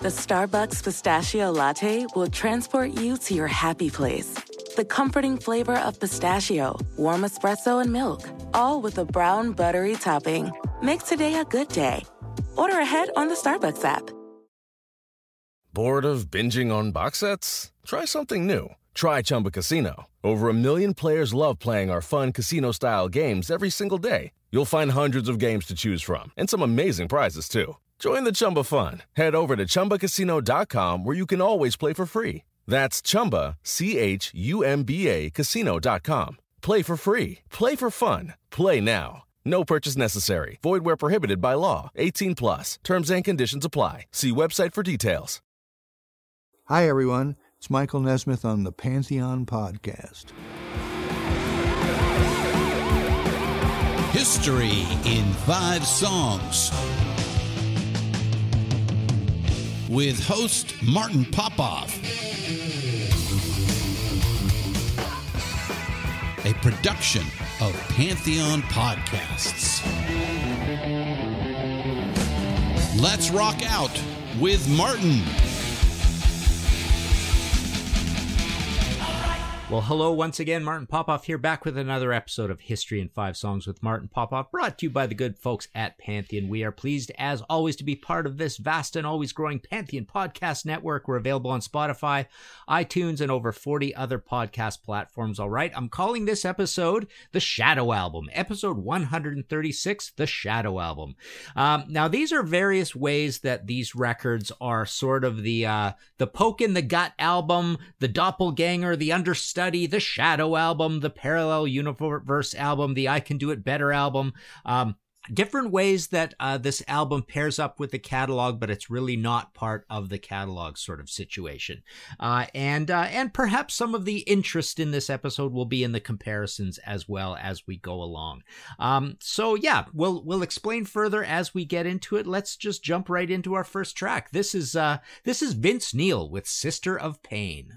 The Starbucks Pistachio Latte will transport you to your happy place. The comforting flavor of pistachio, warm espresso, and milk, all with a brown buttery topping. Make today a good day. Order ahead on the Starbucks app. Bored of binging on box sets? Try something new. Try Chumba Casino. Over a million players love playing our fun casino style games every single day. You'll find hundreds of games to choose from, and some amazing prizes too. Join the Chumba fun. Head over to ChumbaCasino.com where you can always play for free. That's Chumba, C-H-U-M-B-A Casino.com. Play for free. Play for fun. Play now. No purchase necessary. Void where prohibited by law. 18 plus. Terms and conditions apply. See website for details. Hi, everyone. It's Michael Nesmith on the Pantheon Podcast. History in Five Songs with host Martin Popoff. A production of Pantheon Podcasts. Let's rock out with Martin. Well, hello once again. Martin Popoff here, back with another episode of History in Five Songs with Martin Popoff, brought to you by the good folks at Pantheon. We are pleased, as always, to be part of this vast and always growing Pantheon podcast network. We're available on Spotify, iTunes, and over 40 other podcast platforms. All right, I'm calling this episode The Shadow Album, episode 136, The Shadow Album. Um, now, these are various ways that these records are sort of the uh, the poke in the gut album, the doppelganger, the understudy Study, the Shadow album, the Parallel Universe album, the I Can Do It Better album. Um, different ways that uh, this album pairs up with the catalog, but it's really not part of the catalog sort of situation. Uh, and uh, and perhaps some of the interest in this episode will be in the comparisons as well as we go along. Um, so yeah, we'll we'll explain further as we get into it. Let's just jump right into our first track. This is uh, this is Vince Neil with "Sister of Pain."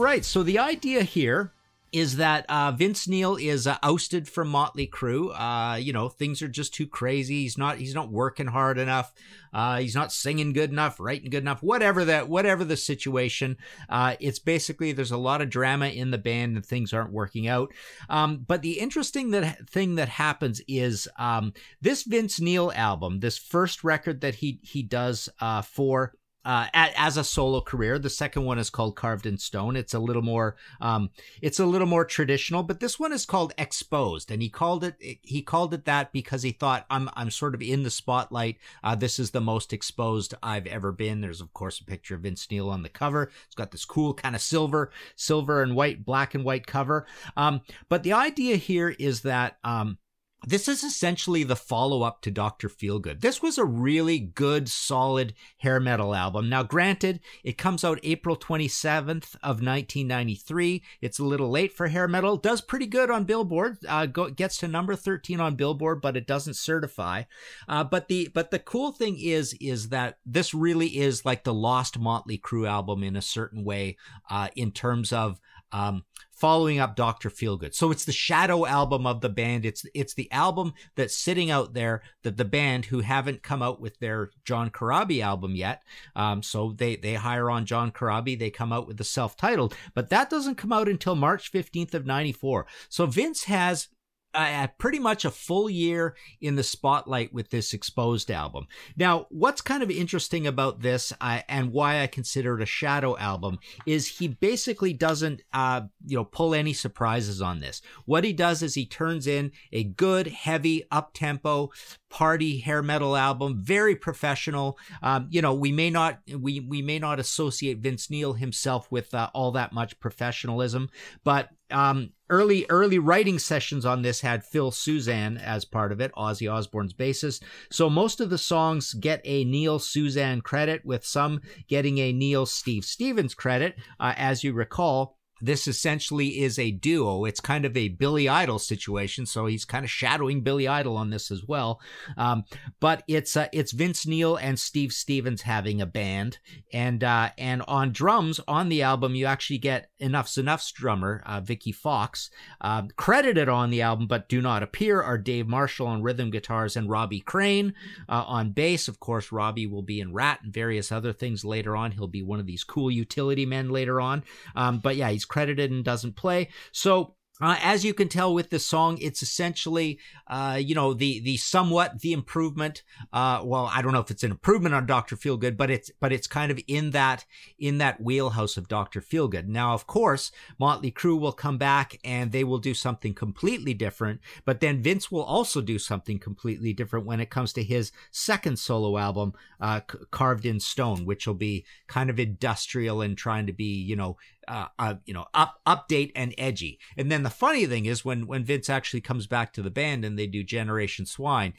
Right. So the idea here is that uh, Vince Neil is uh, ousted from Motley Crue. Uh, you know, things are just too crazy. He's not. He's not working hard enough. Uh, he's not singing good enough, writing good enough. Whatever that. Whatever the situation. Uh, it's basically there's a lot of drama in the band and things aren't working out. Um, but the interesting that thing that happens is um, this Vince Neil album, this first record that he he does uh, for uh, as a solo career. The second one is called Carved in Stone. It's a little more, um, it's a little more traditional, but this one is called Exposed, and he called it he called it that because he thought I'm I'm sort of in the spotlight. Uh, this is the most exposed I've ever been. There's of course a picture of Vince Neil on the cover. It's got this cool kind of silver, silver and white, black and white cover. Um, but the idea here is that um, this is essentially the follow up to Dr. Feelgood. This was a really good, solid hair metal album. Now, granted, it comes out April 27th of 1993. It's a little late for hair metal. Does pretty good on Billboard. Uh, go, gets to number 13 on Billboard, but it doesn't certify. Uh, but the but the cool thing is is that this really is like the lost Motley Crue album in a certain way, uh, in terms of um, following up Dr. Feelgood. So it's the shadow album of the band. It's it's the album that's sitting out there that the band who haven't come out with their John Corabi album yet. Um, so they they hire on John Corabi. They come out with the self-titled, but that doesn't come out until March 15th of 94. So Vince has uh, pretty much a full year in the spotlight with this exposed album. Now, what's kind of interesting about this uh, and why I consider it a shadow album is he basically doesn't, uh, you know, pull any surprises on this. What he does is he turns in a good, heavy, up tempo, party hair metal album, very professional. Um, you know, we may not we we may not associate Vince Neil himself with uh, all that much professionalism, but um, early early writing sessions on this had Phil Soussan as part of it, Ozzy Osbourne's bassist. So most of the songs get a Neil Soussan credit, with some getting a Neil Steve Stevens credit. Uh, as you recall, this essentially is a duo. It's kind of a Billy Idol situation, so he's kind of shadowing Billy Idol on this as well. Um, but it's uh, it's Vince Neil and Steve Stevens having a band, and uh, and on drums on the album you actually get Enuff Z'Nuff's drummer uh, Vikki Foxx um, credited on the album, but do not appear are Dave Marshall on rhythm guitars and Robbie Crane uh, on bass. Of course, Robbie will be in Ratt and various other things later on. He'll be one of these cool utility men later on. Um, but yeah, he's credited and doesn't play. So uh, as you can tell with this song, it's essentially, uh, you know, the the somewhat the improvement. Uh, well, I don't know if it's an improvement on Doctor Feelgood, but it's but it's kind of in that in that wheelhouse of Doctor Feelgood. Now, of course, Motley Crue will come back and they will do something completely different. But then Vince will also do something completely different when it comes to his second solo album, uh, Carved in Stone, which will be kind of industrial and trying to be, you know, uh, uh, you know, up, update and edgy. And then the funny thing is when when Vince actually comes back to the band and they do Generation Swine,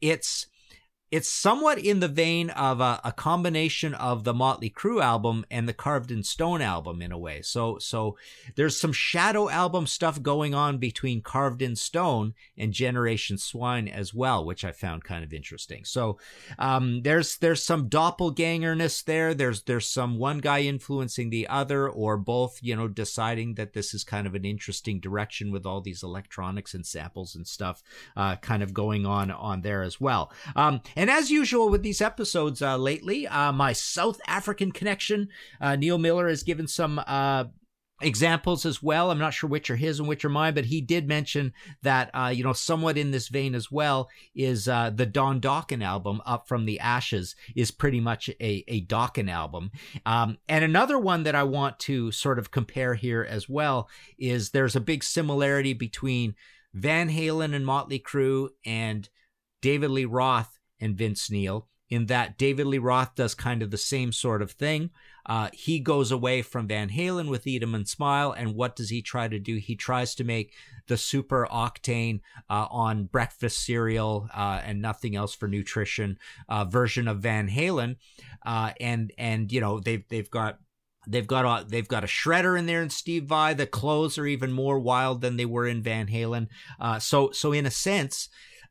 it's it's somewhat in the vein of a, a, combination of the Motley Crue album and the Carved in Stone album in a way. So, so there's some shadow album stuff going on between Carved in Stone and Generation Swine as well, which I found kind of interesting. So, um, there's there's some doppelgangerness there. There's there's some one guy influencing the other, or both, you know, deciding that this is kind of an interesting direction with all these electronics and samples and stuff, uh, kind of going on on there as well. Um, and as usual with these episodes uh, lately, uh, my South African connection, uh, Neil Miller has given some uh, examples as well. I'm not sure which are his and which are mine, but he did mention that, uh, you know, somewhat in this vein as well is uh, the Don Dokken album, Up From the Ashes, is pretty much a, a Dokken album. Um, and another one that I want to sort of compare here as well is there's a big similarity between Van Halen and Motley Crue and David Lee Roth and Vince Neil in that David Lee Roth does kind of the same sort of thing. Uh, he goes away from Van Halen with Eat 'em and Smile, and what does he try to do? He tries to make the super octane uh, on breakfast cereal uh, and nothing else for nutrition uh, version of Van Halen, uh, and and you know they've they've got They've got a they've got a shredder in there in Steve Vai. The clothes are even more wild than they were in Van Halen. Uh, so so in a sense,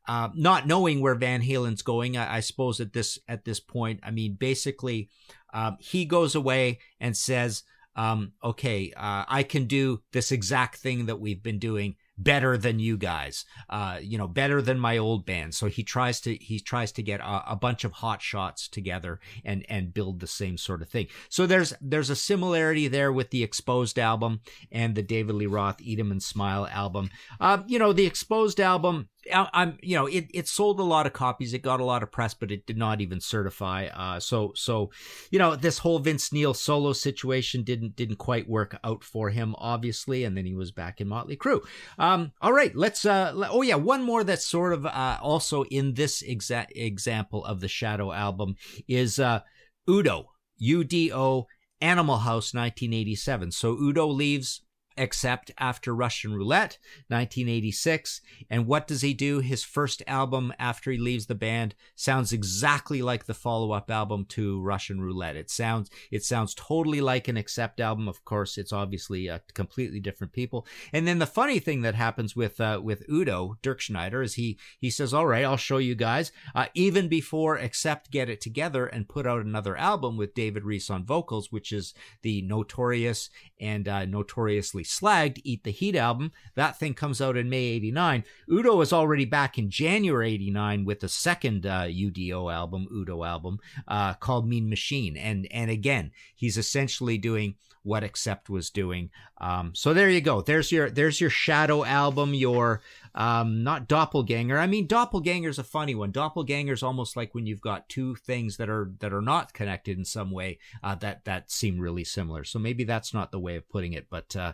uh, not knowing where Van Halen's going, I, I, suppose at this at this point, I mean, basically, um, he goes away and says, um, "Okay, uh, I can do this exact thing that we've been doing better than you guys, uh, you know, better than my old band. So he tries to he tries to get a, a, bunch of hot shots together and and build the same sort of thing. So there's there's a similarity there with the Exposed album and the David Lee Roth Eat 'Em and Smile album. Uh, you know, the Exposed album I'm, you know, it, it sold a lot of copies. It got a lot of press, but it did not even certify. Uh, so, so, you know, this whole Vince Neil solo situation didn't, didn't quite work out for him, obviously. And then he was back in Motley Crue. Um, all right, let's, uh, oh yeah, one more that's sort of, uh, also in this exact example of the Shadow album is, uh, Udo, U-D-O, Animal House 1987. So Udo leaves Accept after Russian Roulette, 1986. And what does he do? His first album after he leaves the band sounds exactly like the follow-up album to Russian Roulette. It sounds it sounds totally like an Accept album. Of course, it's obviously a completely different people. And then the funny thing that happens with uh, with Udo Dirk Schneider is he he says, "All right, I'll show you guys." Uh, even before Accept get it together and put out another album with David Reece on vocals, which is the notorious and uh, notoriously slagged, Eat the Heat album. That thing comes out in May 89. Udo is already back in January 89 with the second uh, UDO album, Udo album, uh, called Mean Machine. And, and again, he's essentially doing what Accept was doing. Um, so there you go. There's your there's your Shadow album. Your um, not Doppelganger. I mean, Doppelganger's a funny one. Doppelganger's almost like when you've got two things that are that are not connected in some way uh, that that seem really similar. So maybe that's not the way of putting it, but uh,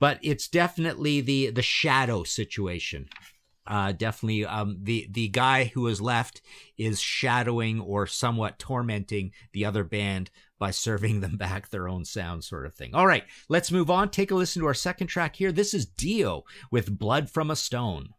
but it's definitely the the Shadow situation. Uh, definitely, um, the the guy who is left is shadowing or somewhat tormenting the other band by serving them back their own sound, sort of thing. All right, let's move on. Take a listen to our second track here. This is Dio with "Blood from a Stone."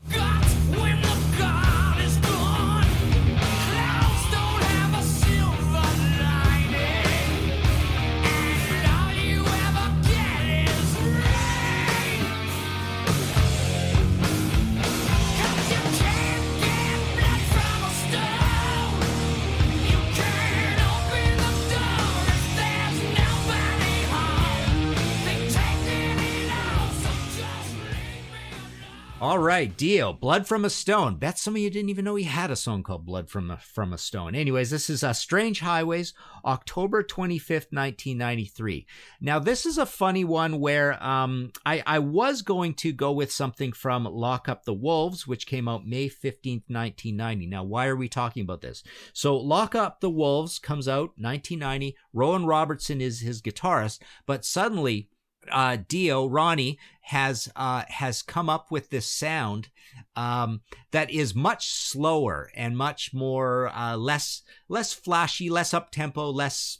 All right, Dio, Blood from a Stone. Bet some of you didn't even know he had a song called Blood from a, from a Stone. Anyways, this is uh, Strange Highways, October 25th, 1993. Now, this is a funny one where um, I, I was going to go with something from Lock Up the Wolves, which came out May 15th, 1990. Now, why are we talking about this? So, Lock Up the Wolves comes out 1990. Rowan Robertson is his guitarist, but suddenly uh, Dio Ronnie has uh, has come up with this sound um, that is much slower and much more uh, less less flashy, less up tempo, less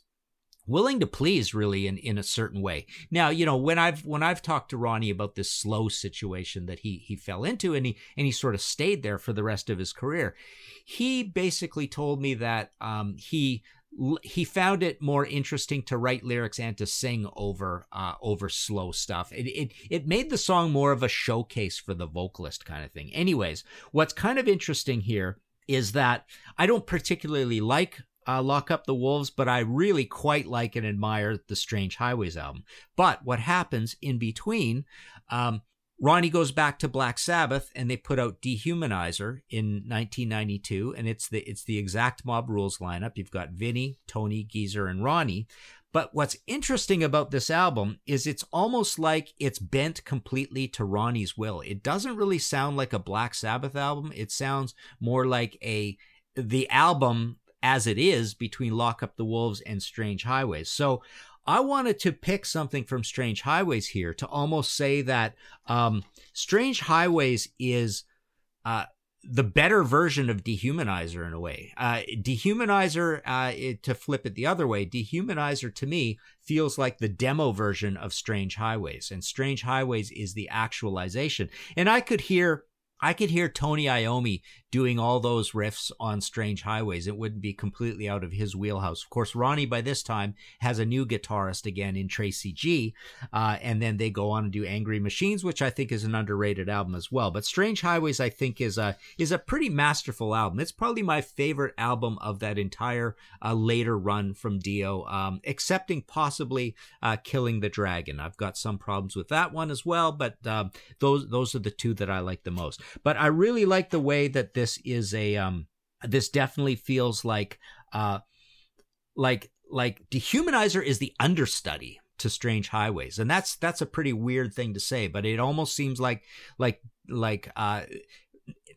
willing to please really in, in a certain way. Now, you know, when I've when I've talked to Ronnie about this slow situation that he he fell into and he and he sort of stayed there for the rest of his career, he basically told me that um, he he found it more interesting to write lyrics and to sing over uh, over slow stuff. It, it it made the song more of a showcase for the vocalist kind of thing. Anyways, what's kind of interesting here is that I don't particularly like uh, Lock Up the Wolves, but I really quite like and admire the Strange Highways album. But what happens in between? Um, Ronnie goes back to Black Sabbath and they put out Dehumanizer in 1992 and it's the it's the exact Mob Rules lineup. You've got Vinny, Tony, Geezer and Ronnie. But what's interesting about this album is it's almost like it's bent completely to Ronnie's will. It doesn't really sound like a Black Sabbath album. It sounds more like a the album as it is between Lock Up the Wolves and Strange Highways. So I wanted to pick something from Strange Highways here to almost say that um, Strange Highways is uh, the better version of Dehumanizer in a way. Uh, Dehumanizer, uh, it, to flip it the other way, Dehumanizer to me feels like the demo version of Strange Highways, and Strange Highways is the actualization. And I could hear I could hear Tony Iommi doing all those riffs on Strange Highways. It wouldn't be completely out of his wheelhouse. Of course, Ronnie by this time has a new guitarist again in Tracy G, uh, and then they go on and do Angry Machines, which I think is an underrated album as well. But Strange Highways, I think, is a is a pretty masterful album. It's probably my favorite album of that entire uh, later run from Dio, um, excepting possibly uh, Killing the Dragon. I've got some problems with that one as well, but um, those those are the two that I like the most. But I really like the way that this is a um this definitely feels like uh like like dehumanizer is the understudy to strange highways. And that's that's a pretty weird thing to say but it almost seems like like like uh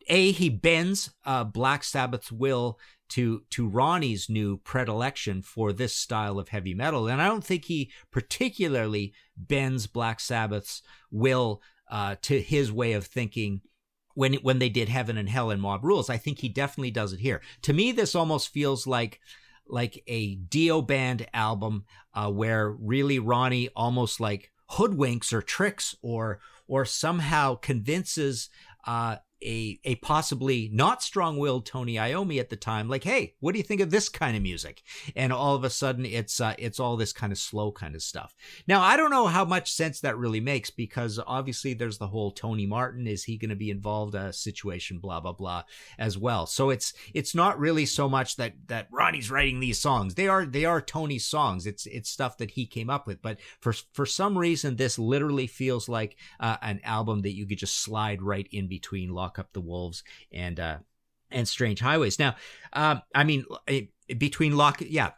a he bends uh black sabbath's will to to ronnie's new predilection for this style of heavy metal. And i don't think he particularly bends black sabbath's will uh to his way of thinking when when they did Heaven and Hell and Mob Rules. I think he definitely does it here. To me, this almost feels like like a Dio band album uh, where really Ronnie almost like hoodwinks or tricks or or somehow convinces uh, a a possibly not strong-willed Tony Iommi at the time, like, hey, what do you think of this kind of music? And all of a sudden, it's uh, it's all this kind of slow kind of stuff. Now, I don't know how much sense that really makes because obviously there's the whole Tony Martin is he going to be involved a situation, blah blah blah, as well. So it's it's not really so much that that Ronnie's writing these songs. They are they are Tony's songs. It's it's stuff that he came up with. But for for some reason, this literally feels like uh, an album that you could just slide right in between Lock Up the Wolves and uh, and Strange Highways. Now, um, I mean, between Lock, yeah,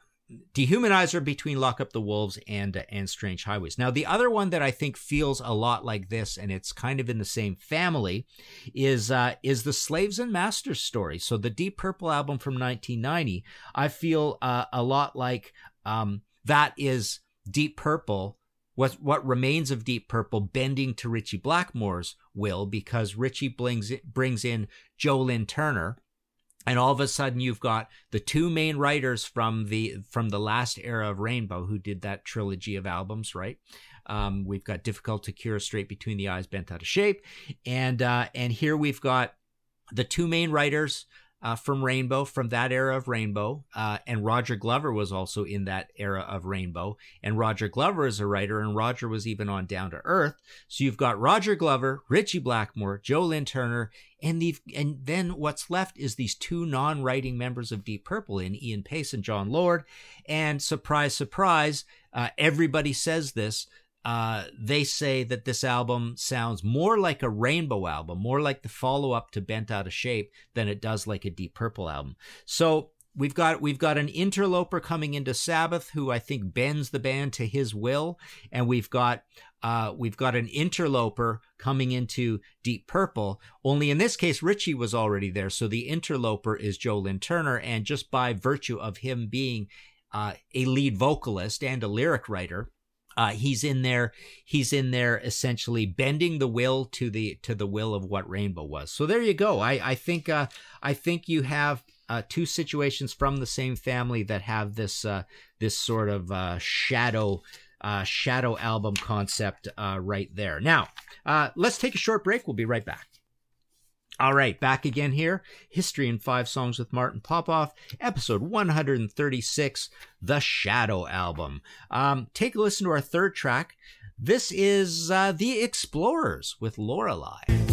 Dehumanizer between Lock Up the Wolves and uh, and Strange Highways. Now, the other one that I think feels a lot like this, and it's kind of in the same family, is uh, is the Slaves and Masters story. So the Deep Purple album from 1990, I feel uh, a lot like um, that is Deep Purple. What what remains of Deep Purple bending to Ritchie Blackmore's will because Ritchie brings brings in Joe Lynn Turner and all of a sudden you've got the two main writers from the from the last era of rainbow who did that trilogy of albums right? Um, we've got difficult to cure straight between the eyes bent out of shape and uh, and here we've got the two main writers uh, from Rainbow, from that era of Rainbow. Uh, and Roger Glover was also in that era of Rainbow. And Roger Glover is a writer, and Roger was even on Down to Earth. So you've got Roger Glover, Ritchie Blackmore, Joe Lynn Turner, and the and then what's left is these two non-writing members of Deep Purple in Ian Paice and Jon Lord. And surprise, surprise, uh, everybody says this uh, they say that this album sounds more like a Rainbow album, more like the follow up to Bent Out of Shape than it does like a Deep Purple album. So we've got we've got an interloper coming into Sabbath who I think bends the band to his will, and we've got uh, we've got an interloper coming into Deep Purple. Only in this case, Ritchie was already there, so the interloper is Joe Lynn Turner, and just by virtue of him being uh, a lead vocalist and a lyric writer uh, he's in there. He's in there essentially bending the will to the to the will of what Rainbow was. So there you go. I I think uh, I think you have uh, two situations from the same family that have this uh, this sort of uh, shadow uh, shadow album concept right there. Now let's take a short break. We'll be right back. All right, back again here. History in Five Songs with Martin Popoff, episode 136, The Shadow Album. Um, take a listen to our third track. This is uh, The Explorers with Lorelei.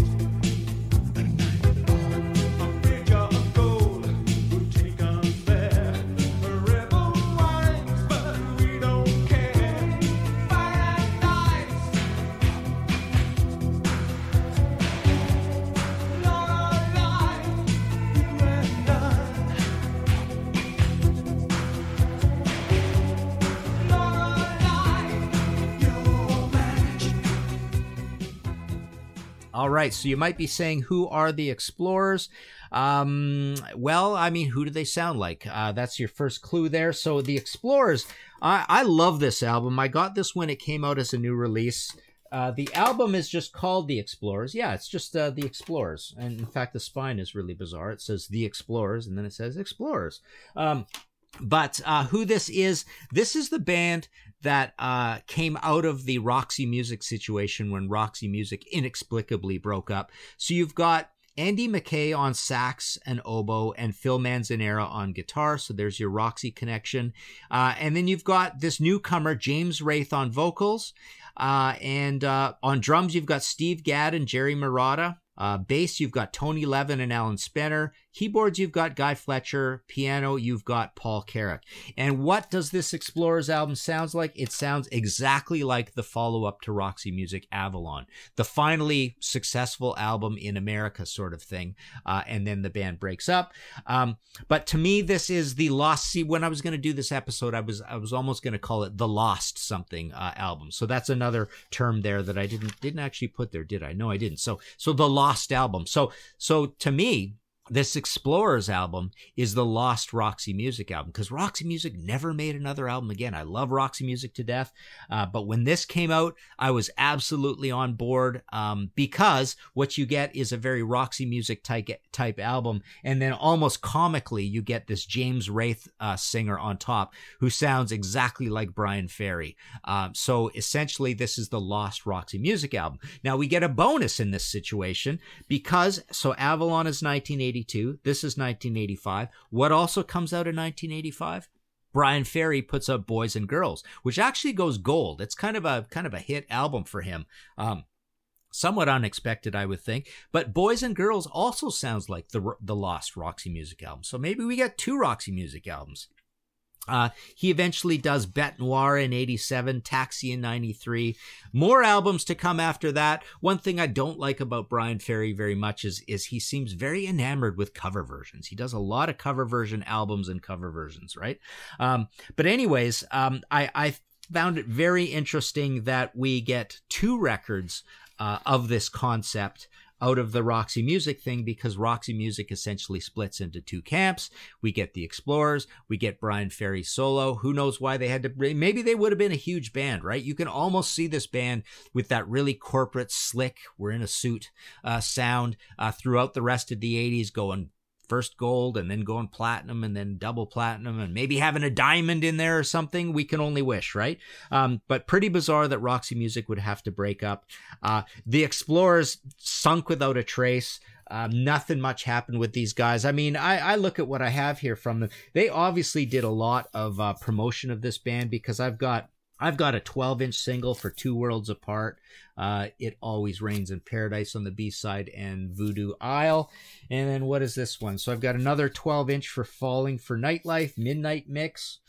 All right, so you might be saying, who are the explorers? Um, well, I mean, who do they sound like? Uh, that's your first clue there. So the explorers, I, I love this album. I got this when it came out as a new release. Uh, the album is just called The Explorers. Yeah, it's just uh, The Explorers. And in fact, the spine is really bizarre. It says The Explorers and then it says Explorers. Um, but uh, who this is, this is the band that uh, came out of the Roxy Music situation when Roxy Music inexplicably broke up. So you've got Andy Mackay on sax and oboe, and Phil Manzanera on guitar. So there's your Roxy connection. Uh, and then you've got this newcomer, James Wraith, on vocals. Uh, and uh, on drums, you've got Steve Gadd and Jerry Marotta. Uh, bass, you've got Tony Levin and Alan Spencer. Keyboards, you've got Guy Fletcher. Piano, you've got Paul Carrack. And what does this Explorers album sounds like? It sounds exactly like the follow-up to Roxy Music Avalon, the finally successful album in America sort of thing. Uh, and then the band breaks up. Um, but to me, this is the lost. See, when I was going to do this episode, I was I was almost going to call it the lost something uh, album. So that's another term there that I didn't didn't actually put there, did I? No, I didn't. So so the lost album. So so to me this Explorers album is the lost Roxy Music album because Roxy Music never made another album again. I love Roxy Music to death, uh, but when this came out, I was absolutely on board um, because what you get is a very Roxy Music type type album, and then almost comically you get this James Wraith uh, singer on top who sounds exactly like Bryan Ferry. Um, so essentially, this is the lost Roxy Music album. Now we get a bonus in this situation because so Avalon is 1980. This is 1985. What also comes out in 1985? Bryan Ferry puts up Boys and Girls, which actually goes gold. It's kind of a kind of a hit album for him. Um, somewhat unexpected, I would think. But Boys and Girls also sounds like the the lost Roxy Music album. So maybe we get two Roxy Music albums. Uh, he eventually does Bête Noire in 87, Taxi in 93. More albums to come after that. One thing I don't like about Bryan Ferry very much is, is he seems very enamored with cover versions. He does a lot of cover version albums and cover versions, right? Um, but anyways, um, I, I found it very interesting that we get two records uh, of this concept out of the Roxy Music thing because Roxy Music essentially splits into two camps. We get the Explorers, we get Bryan Ferry solo. Who knows why they had to maybe they would have been a huge band, right? You can almost see this band with that really corporate, slick, we're in a suit uh, sound uh, throughout the rest of the 80s going first gold and then going platinum and then double platinum and maybe having a diamond in there or something. We can only wish, right? Um, but pretty bizarre that Roxy Music would have to break up. Uh, the Explorers sunk without a trace. Uh, nothing much happened with these guys. I mean, I, I, look at what I have here from them. They obviously did a lot of uh, promotion of this band because I've got I've got a 12 inch single for Two Worlds Apart. Uh, it Always Rains in Paradise on the B side and Voodoo Isle. And then what is this one? So I've got another 12 inch for Falling for Nightlife, Midnight Mix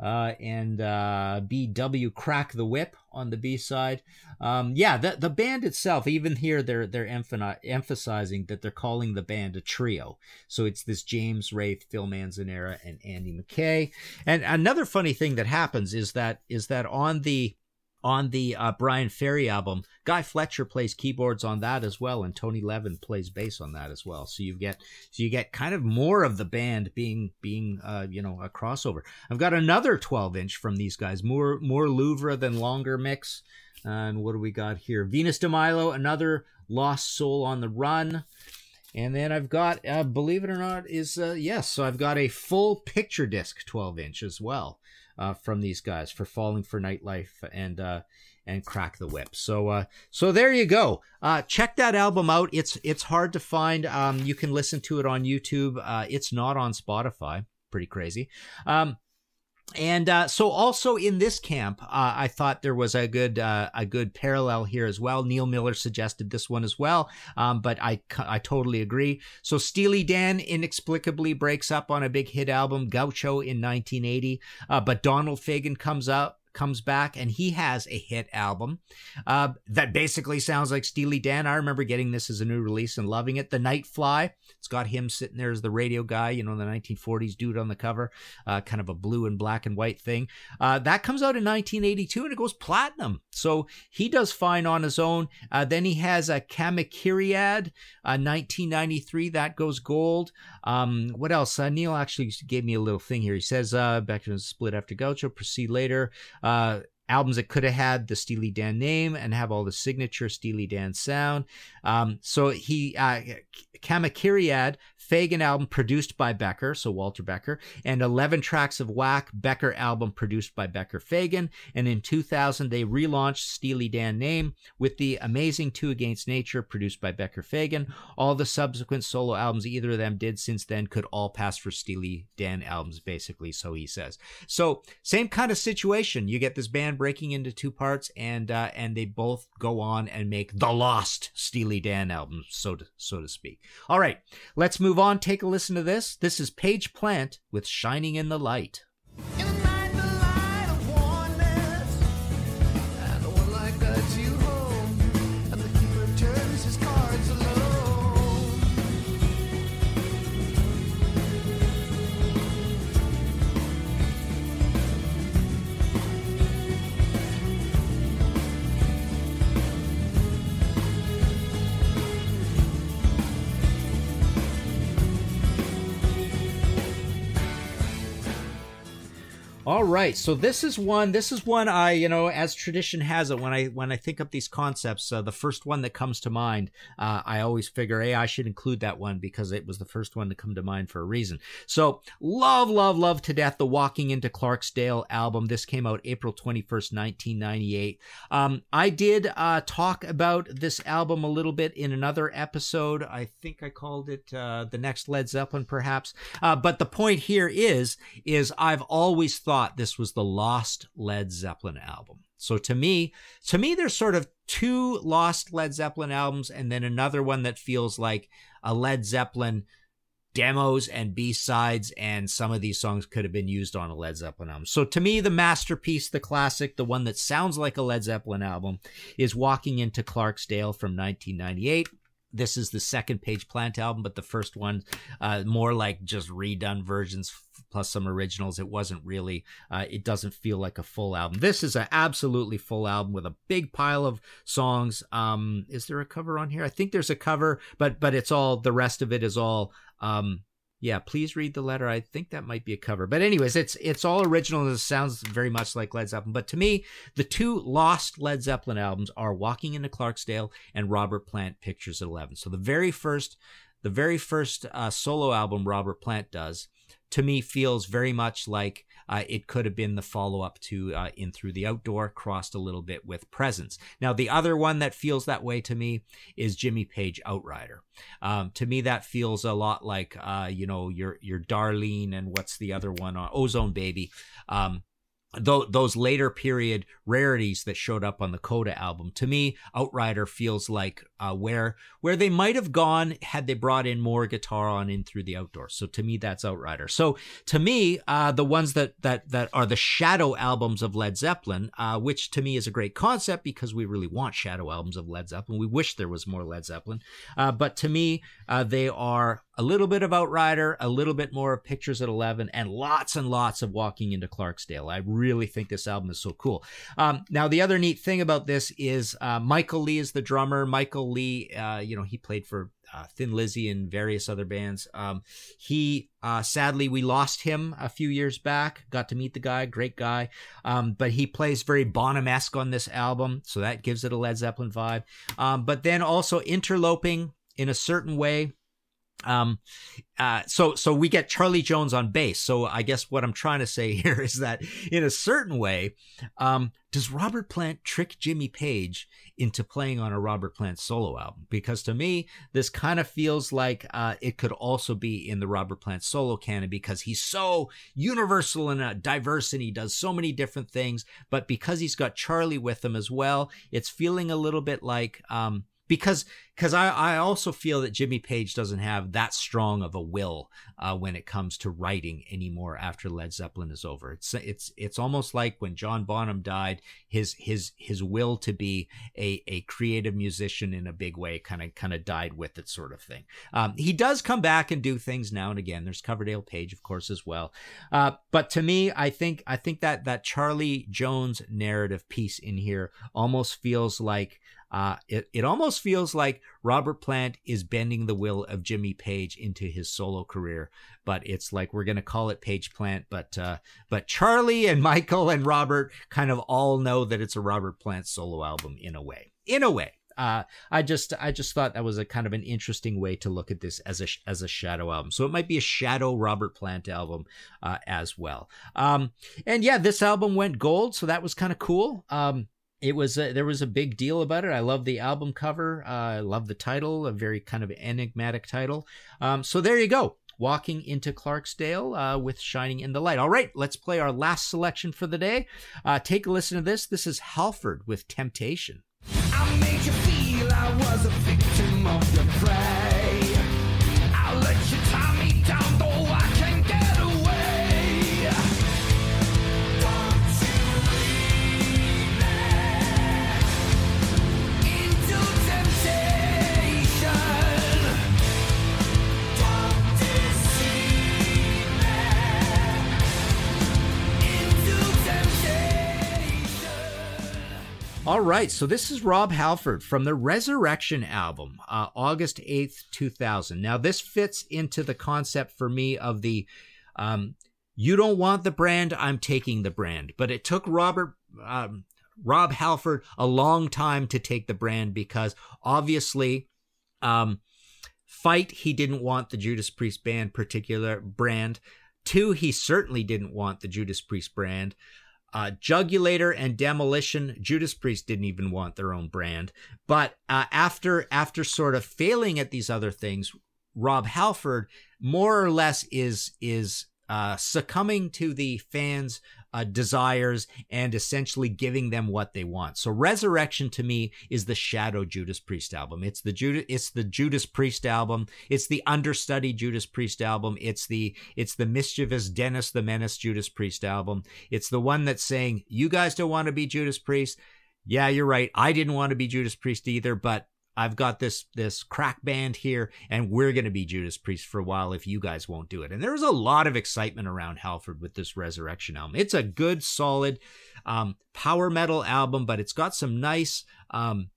uh, and uh, BW Crack the Whip on the B side. Um, yeah, the the band itself, even here, they're they're emphasizing that they're calling the band a trio. So it's this James Wraith, Phil Manzanera, and Andy Mackay. And another funny thing that happens is that is that on the on the uh, Bryan Ferry album. Guy Fletcher plays keyboards on that as well, and Tony Levin plays bass on that as well. So you get so you get kind of more of the band being being uh, you know a crossover. I've got another 12 inch from these guys, more more Louvre than longer mix. And what do we got here? Venus de Milo, another Lost Soul on the Run. And then I've got, uh, believe it or not, is uh, yes. So I've got a full picture disc 12 inch as well uh, from these guys for Falling for Nightlife and uh, and Crack the Whip. So uh, so there you go. Uh, check that album out. It's it's hard to find. Um, you can listen to it on YouTube. Uh, it's not on Spotify. Pretty crazy. Um, and uh, so also in this camp uh, i thought there was a good uh, a good parallel here as well. Neil miller suggested this one as well um, but i i totally agree. So steely dan inexplicably breaks up on a big hit album gaucho in 1980 uh, but donald fagen comes out comes back and he has a hit album uh, that basically sounds like Steely Dan. I remember getting this as a new release and loving it. The Night Fly. It's got him sitting there as the radio guy, you know, the 1940s dude on the cover, uh, kind of a blue and black and white thing. Uh, that comes out in 1982 and it goes platinum. So he does fine on his own. Uh, then he has a Kamakiryad, 1993. Uh, that goes gold. Um, what else? Uh, Neil actually gave me a little thing here. He says, back to the split after Gaucho, proceed later. Uh, albums that could have had the Steely Dan name and have all the signature Steely Dan sound. Um, so he, uh, Kamakiryad Fagen album produced by Becker, so Walter Becker, and 11 tracks of Whack Becker album produced by Becker Fagen. And in 2000, they relaunched Steely Dan name with the amazing Two Against Nature produced by Becker Fagen. All the subsequent solo albums either of them did since then could all pass for Steely Dan albums, basically, so he says. So same kind of situation. You get this band breaking into two parts, and uh, and they both go on and make the lost Steely Dan album, so to so to speak. All right, let's move on. Take a listen to this. This is Page Plant with Shining in the Light. All right, so this is one. This is one I, you know, as tradition has it, when I when I think up these concepts, uh, the first one that comes to mind, uh, I always figure, hey, I should include that one because it was the first one to come to mind for a reason. So, love, love, love to death, the Walking into Clarksdale album. This came out April twenty first, nineteen ninety eight. Um, I did uh, talk about this album a little bit in another episode. I think I called it uh, the next Led Zeppelin, perhaps. Uh, but the point here is, is I've always thought this was the lost Led Zeppelin album. So to me, to me, there's sort of two lost Led Zeppelin albums, and then another one that feels like a Led Zeppelin demos and B sides, and some of these songs could have been used on a Led Zeppelin album. So to me, the masterpiece, the classic, the one that sounds like a Led Zeppelin album, is Walking into Clarksdale from 1998 this is the second page plant album but the first one uh, more like just redone versions plus some originals. It wasn't really, uh, it doesn't feel like a full album. This is an absolutely full album with a big pile of songs. Um, is there a cover on here? I think there's a cover, but but it's all the rest of it is all. Um, yeah, please read the letter. I think that might be a cover. But anyways, it's it's all original and it sounds very much like Led Zeppelin. But to me, the two lost Led Zeppelin albums are Walking into Clarksdale and Robert Plant Pictures at 11. So the very first the very first uh, solo album Robert Plant does to me feels very much like uh, it could have been the follow up to uh, In Through the Outdoor, crossed a little bit with Presence. Now, the other one that feels that way to me is Jimmy Page Outrider. Um, to me, that feels a lot like, uh, you know, your your Darlene and what's the other one? Uh, Ozone Baby. Um, those later period rarities that showed up on the Coda album. To me, Outrider feels like uh, where where they might have gone had they brought in more guitar on in through the outdoors. So to me, that's Outrider. So to me, uh, the ones that that that are the shadow albums of Led Zeppelin, uh, which to me is a great concept because we really want shadow albums of Led Zeppelin. We wish there was more Led Zeppelin, uh, but to me, uh, they are a little bit of Outrider, a little bit more of Pictures at Eleven, and lots and lots of Walking into Clarksdale. I really think this album is so cool. Um, now, the other neat thing about this is uh, Michael Lee is the drummer. Michael Lee, uh, you know, he played for uh, Thin Lizzy and various other bands. Um, he uh, sadly we lost him a few years back. Got to meet the guy, great guy. Um, but he plays very Bonham-esque on this album, so that gives it a Led Zeppelin vibe. Um, but then also interloping in a certain way um, uh, so so we get Charlie Jones on bass. So I guess what I'm trying to say here is that in a certain way, um, does Robert Plant trick Jimmy Page into playing on a Robert Plant solo album? Because to me, this kind of feels like uh, it could also be in the Robert Plant solo canon because he's so universal and uh, diverse and he does so many different things. But because he's got Charlie with him as well, it's feeling a little bit like. Um, because because I, I also feel that Jimmy Page doesn't have that strong of a will uh, when it comes to writing anymore after Led Zeppelin is over. It's it's it's almost like when John Bonham died, his his his will to be a, a creative musician in a big way kind of kind of died with it, sort of thing. Um, he does come back and do things now and again. There's Coverdale Page, of course, as well. Uh, but to me, I think I think that that Charlie Jones narrative piece in here almost feels like uh, it, it almost feels like Robert Plant is bending the will of Jimmy Page into his solo career, but it's like we're going to call it Page Plant, but uh, but Charlie and Michael and Robert kind of all know that it's a Robert Plant solo album in a way. In a way. Uh, I just I just thought that was a kind of an interesting way to look at this as a as a shadow album. So it might be a shadow Robert Plant album uh, as well. Um, and yeah, this album went gold, so that was kind of cool. Um, it was a, there was a big deal about it. I love the album cover. Uh, I love the title, a very kind of enigmatic title. Um, so there you go. Walking into Clarksdale uh, with Shining in the Light. All right, let's play our last selection for the day. Uh, take a listen to this. This is Halford with Temptation. I All right, so this is Rob Halford from the Resurrection album, uh, August 8th, 2000. Now, this fits into the concept for me of the um, you don't want the brand, I'm taking the brand. But it took Robert um, Rob Halford a long time to take the brand because obviously, um, fight he didn't want the Judas Priest band particular brand. Two, he certainly didn't want the Judas Priest brand. Uh, Jugulator and Demolition, Judas Priest didn't even want their own brand. But uh, after after sort of failing at these other things, Rob Halford more or less is is uh, succumbing to the fans' uh, desires and essentially giving them what they want. So Resurrection to me is the Shadow Judas Priest album. It's the Judas it's the Judas Priest album. It's the understudy Judas Priest album. It's the it's the mischievous Dennis the Menace Judas Priest album. It's the one that's saying you guys don't want to be Judas Priest. Yeah, you're right. I didn't want to be Judas Priest either, but I've got this this crack band here, and we're going to be Judas Priest for a while if you guys won't do it. And there was a lot of excitement around Halford with this Resurrection album. It's a good, solid um, power metal album, but it's got some nice um,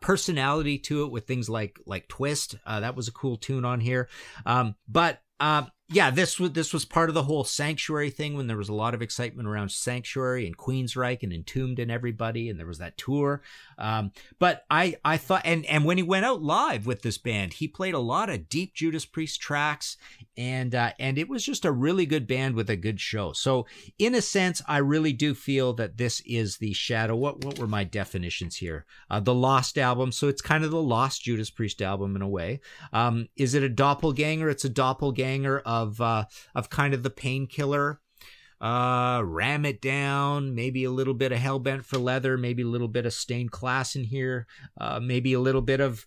personality to it with things like like Twist. Uh, that was a cool tune on here. Um, but uh, yeah, this was this was part of the whole sanctuary thing when there was a lot of excitement around sanctuary and Queensryche and Entombed and everybody, and there was that tour. Um, but I I thought and and when he went out live with this band, he played a lot of deep Judas Priest tracks, and uh, and it was just a really good band with a good show. So in a sense, I really do feel that this is the Shadow. What what were my definitions here? Uh, the Lost album. So it's kind of the Lost Judas Priest album in a way. Um, is it a doppelganger? It's a doppelganger of of uh, of kind of the painkiller. Uh, ram it down. Maybe a little bit of hellbent for leather. Maybe a little bit of stained class in here. Uh, maybe a little bit of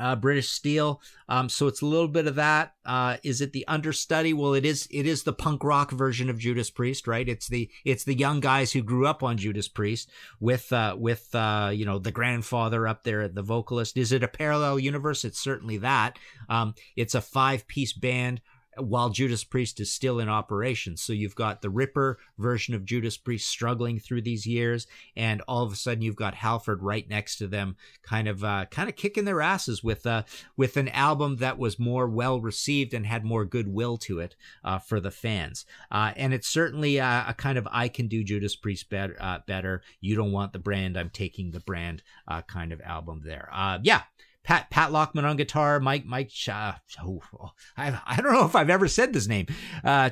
uh, British Steel. Um, so it's a little bit of that. Uh, is it the understudy? Well, it is. It is the punk rock version of Judas Priest, right? It's the it's the young guys who grew up on Judas Priest with uh, with uh, you know the grandfather up there, the vocalist. Is it a parallel universe? It's certainly that. Um, it's a five piece band while Judas Priest is still in operation. So you've got the Ripper version of Judas Priest struggling through these years, and all of a sudden you've got Halford right next to them, kind of uh, kind of kicking their asses with uh, with an album that was more well received and had more goodwill to it uh, for the fans. Uh, and it's certainly a, a, kind of I can do Judas Priest better. Uh, better. You don't want the brand. I'm taking the brand. Uh, kind of album there. yeah. Pat Pat Lachman on guitar, Mike Mike uh, oh, I I don't know if I've ever said this name. Uh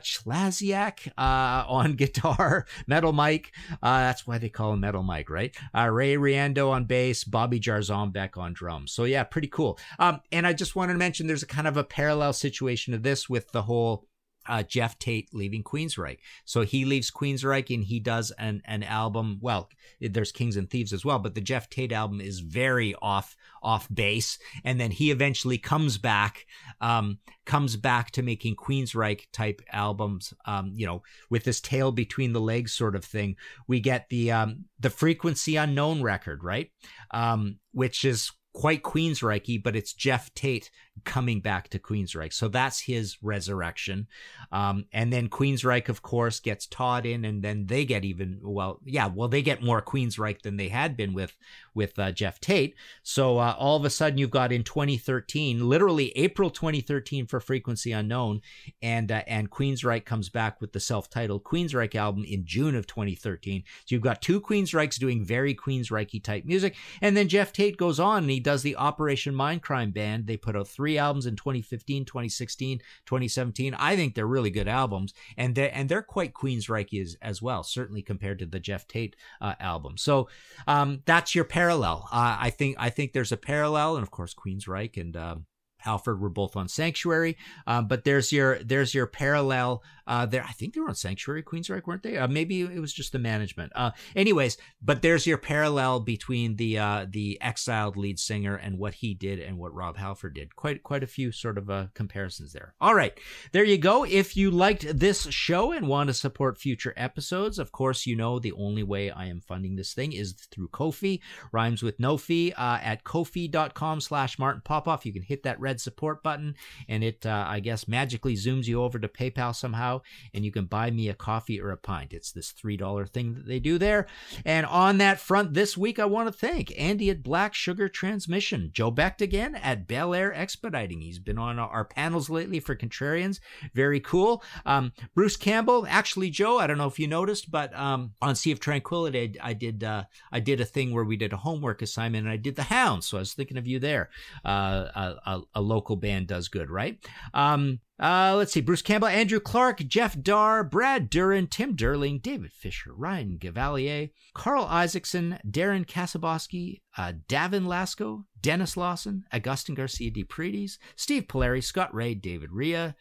uh on guitar, Metal Mike. Uh that's why they call him Metal Mike, right? Uh Ray Riendeau on bass, Bobby Jarzombek on drums. So yeah, pretty cool. Um and I just wanted to mention there's a kind of a parallel situation to this with the whole uh, Geoff Tate leaving Queensryche. So he leaves Queensryche and he does an, an album. Well, there's Kings and Thieves as well, but the Geoff Tate album is very off off base. And then he eventually comes back, um, comes back to making Queensryche type albums. Um, you know, with this tail between the legs sort of thing. We get the um, the Frequency Unknown record, right? Um, which is quite Queensryche, but it's Geoff Tate coming back to Queensryche. So that's his resurrection. Um, and then Queensryche, of course, gets Todd in, and then they get even well, yeah, well, they get more Queensryche than they had been with with uh, Geoff Tate. So uh, all of a sudden, you've got in 2013, literally April 2013 for Frequency Unknown, and uh, and Queensryche comes back with the self-titled Queensryche album in June of 2013. So you've got two Queensryches doing very Queensryche type music, and then Geoff Tate goes on and he does the Operation Mindcrime band. They put out three albums in 2015, 2016, 2017. I think they're really good albums, and they and they're quite Queensryche as, as well, certainly compared to the Geoff Tate uh, album. So um, that's your parallel. Uh, I think I think there's a parallel, and of course Queensryche and. Um, Halford were both on Sanctuary, um, but there's your there's your parallel uh, there. I think they were on Sanctuary, Queensryche, weren't they? Uh, maybe it was just the management. Uh, anyways, but there's your parallel between the uh, the exiled lead singer and what he did and what Rob Halford did. Quite quite a few sort of uh, comparisons there. All right, there you go. If you liked this show and want to support future episodes, of course you know the only way I am funding this thing is through Ko-fi. Rhymes with no fee uh, at ko-fi.com slash Martin Popoff. You can hit that red support button, and it, uh, I guess, magically zooms you over to PayPal somehow and you can buy me a coffee or a pint. It's this $3 thing that they do there. And on that front this week, I want to thank Andy at Black Sugar Transmission, Joe Becht again at Bel Air Expediting. He's been on our panels lately for Contrarians. Very cool. Um, Bruce Campbell, actually, Joe, I don't know if you noticed, but um, on Sea of Tranquility, I, I did uh, I did a thing where we did a homework assignment, and I did the Hound. So I was thinking of you there. Uh, a, a, local band does good, right? Um, uh, let's see. Bruce Campbell, Andrew Clark, Jeff Darr, Brad Duran, Tim Derling, David Fisher, Ryan Gavalier, Carl Isaacson, Darren Kasaboski, uh, Davin Lasco, Dennis Lawson, Augustin Garcia de Predes, Steve Polari, Scott Ray, David Ria,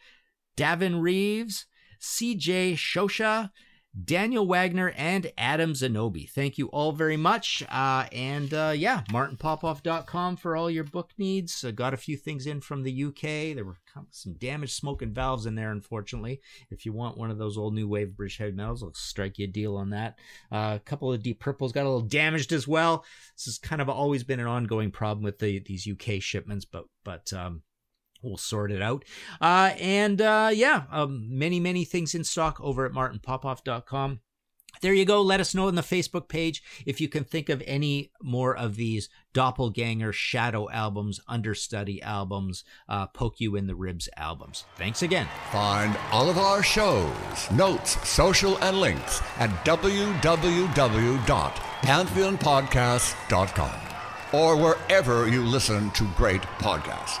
Davin Reeves, CJ Shosha, Daniel Wagner, and Adam Zanobi. Thank you all very much. Uh, and uh, yeah, martinpopoff.com for all your book needs. I got a few things in from the UK. There were some damaged Smokin' Valves in there, unfortunately. If you want one of those old new wave British heavy metals, I'll strike you a deal on that. Uh, a couple of deep purples got a little damaged as well. This has kind of always been an ongoing problem with the, these UK shipments, but but um, we'll sort it out. Uh, and uh, yeah, um, many, many things in stock over at martinpopoff.com. There you go. Let us know on the Facebook page if you can think of any more of these doppelganger shadow albums, understudy albums, uh, poke you in the ribs albums. Thanks again. Find all of our shows, notes, social, and links at www.pantheonpodcast.com or wherever you listen to great podcasts.